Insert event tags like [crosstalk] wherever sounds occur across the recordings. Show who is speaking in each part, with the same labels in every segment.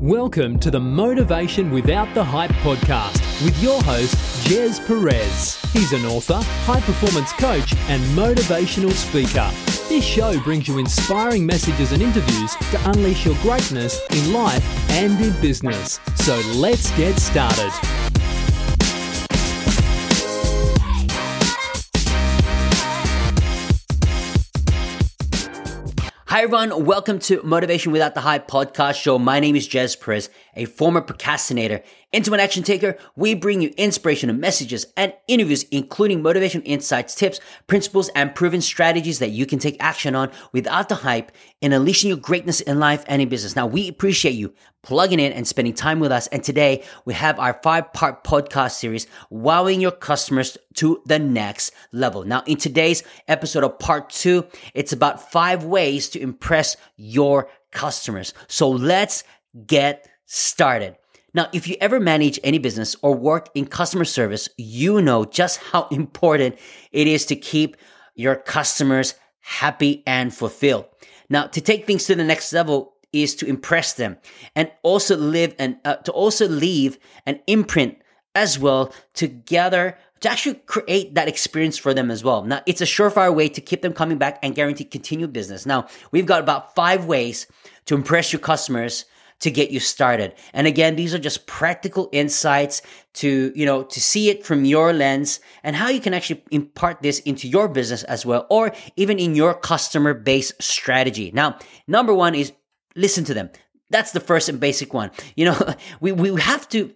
Speaker 1: Welcome to the Motivation Without the Hype podcast with your host, Jez Perez. He's an author, high performance coach, and motivational speaker. This show brings you inspiring messages and interviews to unleash your greatness in life and in business. So let's get started.
Speaker 2: Hi everyone, welcome to Motivation Without the Hype podcast show. My name is Jez Perez, a former procrastinator into an action taker. We bring you inspirational messages and interviews, including motivation insights, tips, principles, and proven strategies that you can take action on without the hype in unleashing your greatness in life and in business. Now, we appreciate you plugging in and spending time with us. And today we have our five part podcast series, wowing your customers to the next level. Now, in today's episode of part two, it's about five ways to impress your customers. So let's get started. Now, if you ever manage any business or work in customer service, you know just how [laughs] important it is to keep your customers happy and fulfilled. Now, to take things to the next level is to impress them and also live and uh, to also leave an imprint as well together to actually create that experience for them as well. Now, it's a surefire way to keep them coming back and guarantee continued business. Now, we've got about five ways to impress your customers to get you started. And again, these are just practical insights to, you know, to see it from your lens and how you can actually impart this into your business as well, or even in your customer base strategy. Now, number one is listen to them. That's the first and basic one. You know, [laughs] we, we have to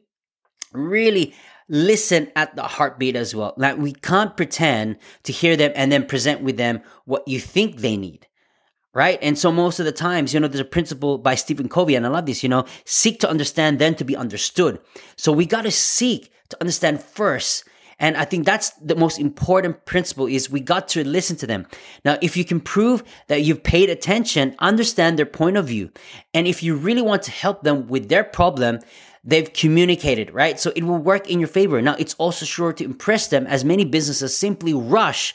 Speaker 2: really listen at the heartbeat as well. Like we can't pretend to hear them and then present with them what you think they need right? And so most of the times, you know, there's a principle by Stephen Covey, and I love this, you know, seek to understand, then to be understood. So we got to seek to understand first. And I think that's the most important principle is we got to listen to them. Now, if you can prove that you've paid attention, understand their point of view. And if you really want to help them with their problem, they've communicated, right? So it will work in your favor. Now, it's also sure to impress them as many businesses simply rush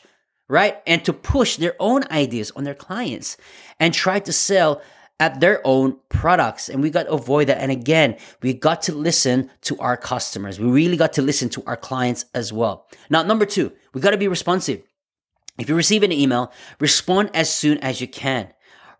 Speaker 2: right? And to push their own ideas on their clients and try to sell at their own products. And we got to avoid that. And again, we got to listen to our customers. We really got to listen to our clients as well. Now, number two, we got to be responsive. If you receive an email, respond as soon as you can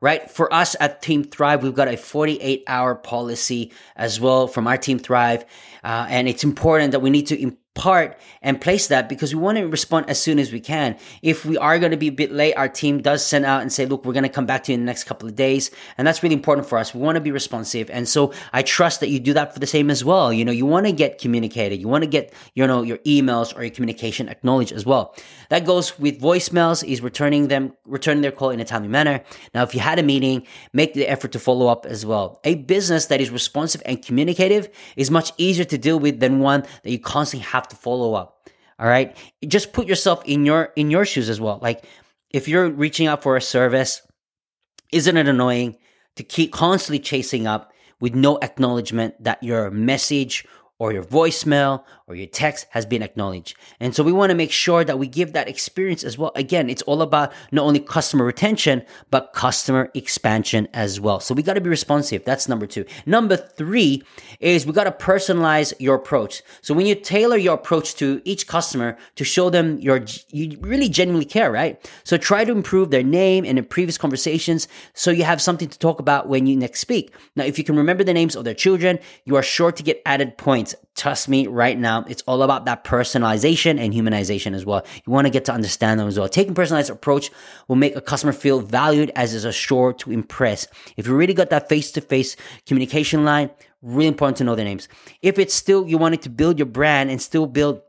Speaker 2: right? For us at Team Thrive, we've got a 48 hour policy as well from our Team Thrive. Uh, and it's important that we need to part and place that because we want to respond as soon as we can. If we are going to be a bit late, our team does send out and say, look, we're going to come back to you in the next couple of days. And that's really important for us. We want to be responsive. And so I trust that you do that for the same as well. You know, you want to get communicated. You want to get, you know, your emails or your communication acknowledged as well. That goes with voicemails is returning them, returning their call in a timely manner. Now, if you had a meeting, make the effort to follow up as well. A business that is responsive and communicative is much easier to deal with than one that you constantly have to follow up. All right. Just put yourself in your in your shoes as well. Like if you're reaching out for a service, isn't it annoying to keep constantly chasing up with no acknowledgement that your message or your voicemail or your text has been acknowledged. And so we want to make sure that we give that experience as well. Again, it's all about not only customer retention, but customer expansion as well. So we got to be responsive. That's number two. Number three is we got to personalize your approach. So when you tailor your approach to each customer to show them your, you really genuinely care, right? So try to improve their name and in previous conversations so you have something to talk about when you next speak. Now, if you can remember the names of their children, you are sure to get added points. Trust me right now it's all about that personalization and humanization as well. You want to get to understand them as well. Taking personalized approach will make a customer feel valued as is a sure to impress. If you really got that face to face communication line, really important to know their names. If it's still, you wanted to build your brand and still build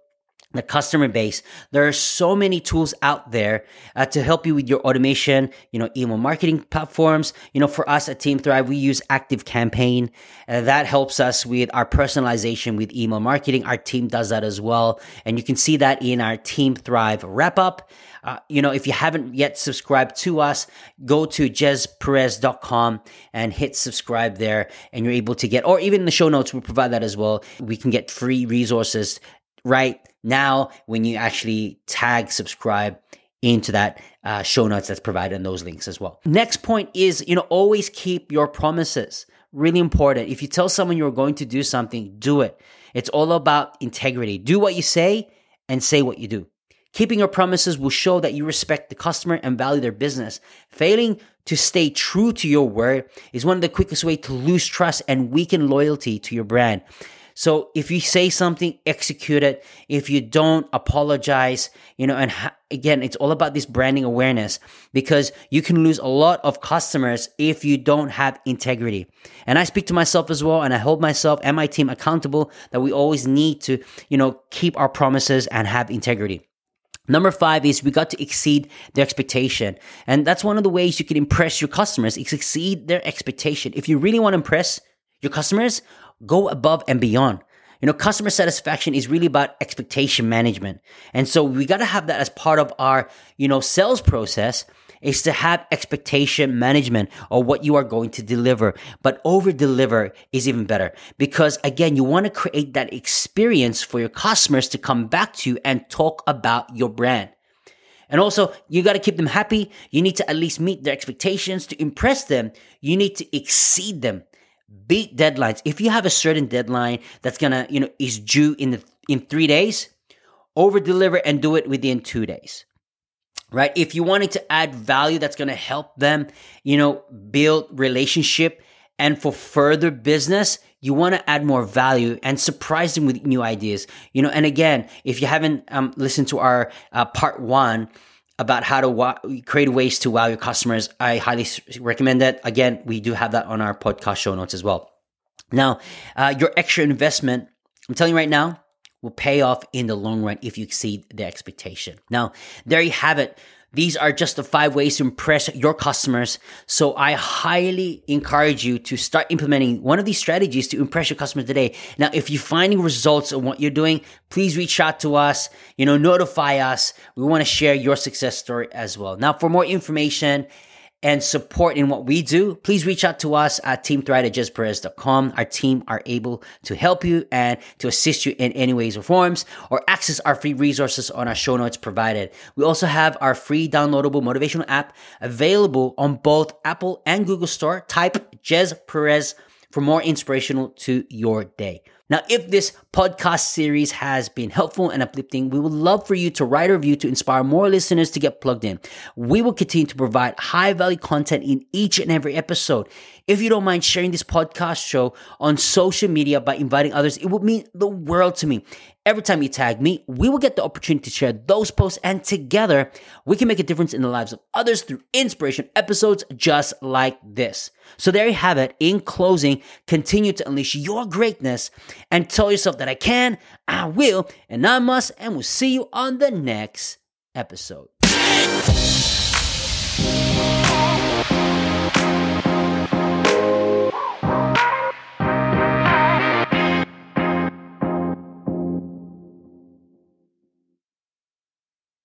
Speaker 2: the customer base. There are so many tools out there uh, to help you with your automation, you know, email marketing platforms. You know, for us at Team Thrive, we use Active Campaign. Uh, that helps us with our personalization with email marketing. Our team does that as well. And you can see that in our Team Thrive wrap up. Uh, you know, if you haven't yet subscribed to us, go to jezperez.com and hit subscribe there and you're able to get, or even in the show notes, we provide that as well. We can get free resources right now when you actually tag subscribe into that uh, show notes that's provided in those links as well. Next point is, you know, always keep your promises, really important. If you tell someone you're going to do something, do it. It's all about integrity. Do what you say and say what you do. Keeping your promises will show that you respect the customer and value their business. Failing to stay true to your word is one of the quickest way to lose trust and weaken loyalty to your brand. So if you say something, execute it. If you don't, apologize. You know, and ha- again, it's all about this branding awareness because you can lose a lot of customers if you don't have integrity. And I speak to myself as well, and I hold myself and my team accountable that we always need to, you know, keep our promises and have integrity. Number five is we got to exceed their expectation. And that's one of the ways you can impress your customers, is exceed their expectation. If you really want to impress your customers, go above and beyond. You know, customer satisfaction is really about expectation management. And so we got to have that as part of our, you know, sales process is to have expectation management of what you are going to deliver. But over deliver is even better because again, you want to create that experience for your customers to come back to you and talk about your brand. And also, you got to keep them happy. You need to at least meet their expectations to impress them. You need to exceed them beat deadlines. If you have a certain deadline that's gonna, you know, is due in the in three days, over deliver and do it within two days. Right? If you wanted to add value that's gonna help them, you know, build relationship and for further business, you want to add more value and surprise them with new ideas. You know, and again, if you haven't um, listened to our uh, part one, about how to create ways to wow your customers, I highly recommend that. Again, we do have that on our podcast show notes as well. Now, uh, your extra investment, I'm telling you right now, will pay off in the long run if you exceed the expectation. Now, there you have it. These are just the five ways to impress your customers. So I highly encourage you to start implementing one of these strategies to impress your customers today. Now, if you're finding results of what you're doing, please reach out to us, you know, notify us. We want to share your success story as well. Now, for more information, and support in what we do, please reach out to us at teamthrive at jezperez.com. Our team are able to help you and to assist you in any ways or forms or access our free resources on our show notes provided. We also have our free downloadable motivational app available on both Apple and Google Store. Type Jez Perez for more inspirational to your day. Now, if this podcast series has been helpful and uplifting, we would love for you to write a review to inspire more listeners to get plugged in. We will continue to provide high value content in each and every episode. If you don't mind sharing this podcast show on social media by inviting others, it would mean the world to me. Every time you tag me, we will get the opportunity to share those posts, and together we can make a difference in the lives of others through inspiration episodes just like this. So, there you have it. In closing, continue to unleash your greatness and tell yourself that I can, I will, and I must, and we'll see you on the next episode.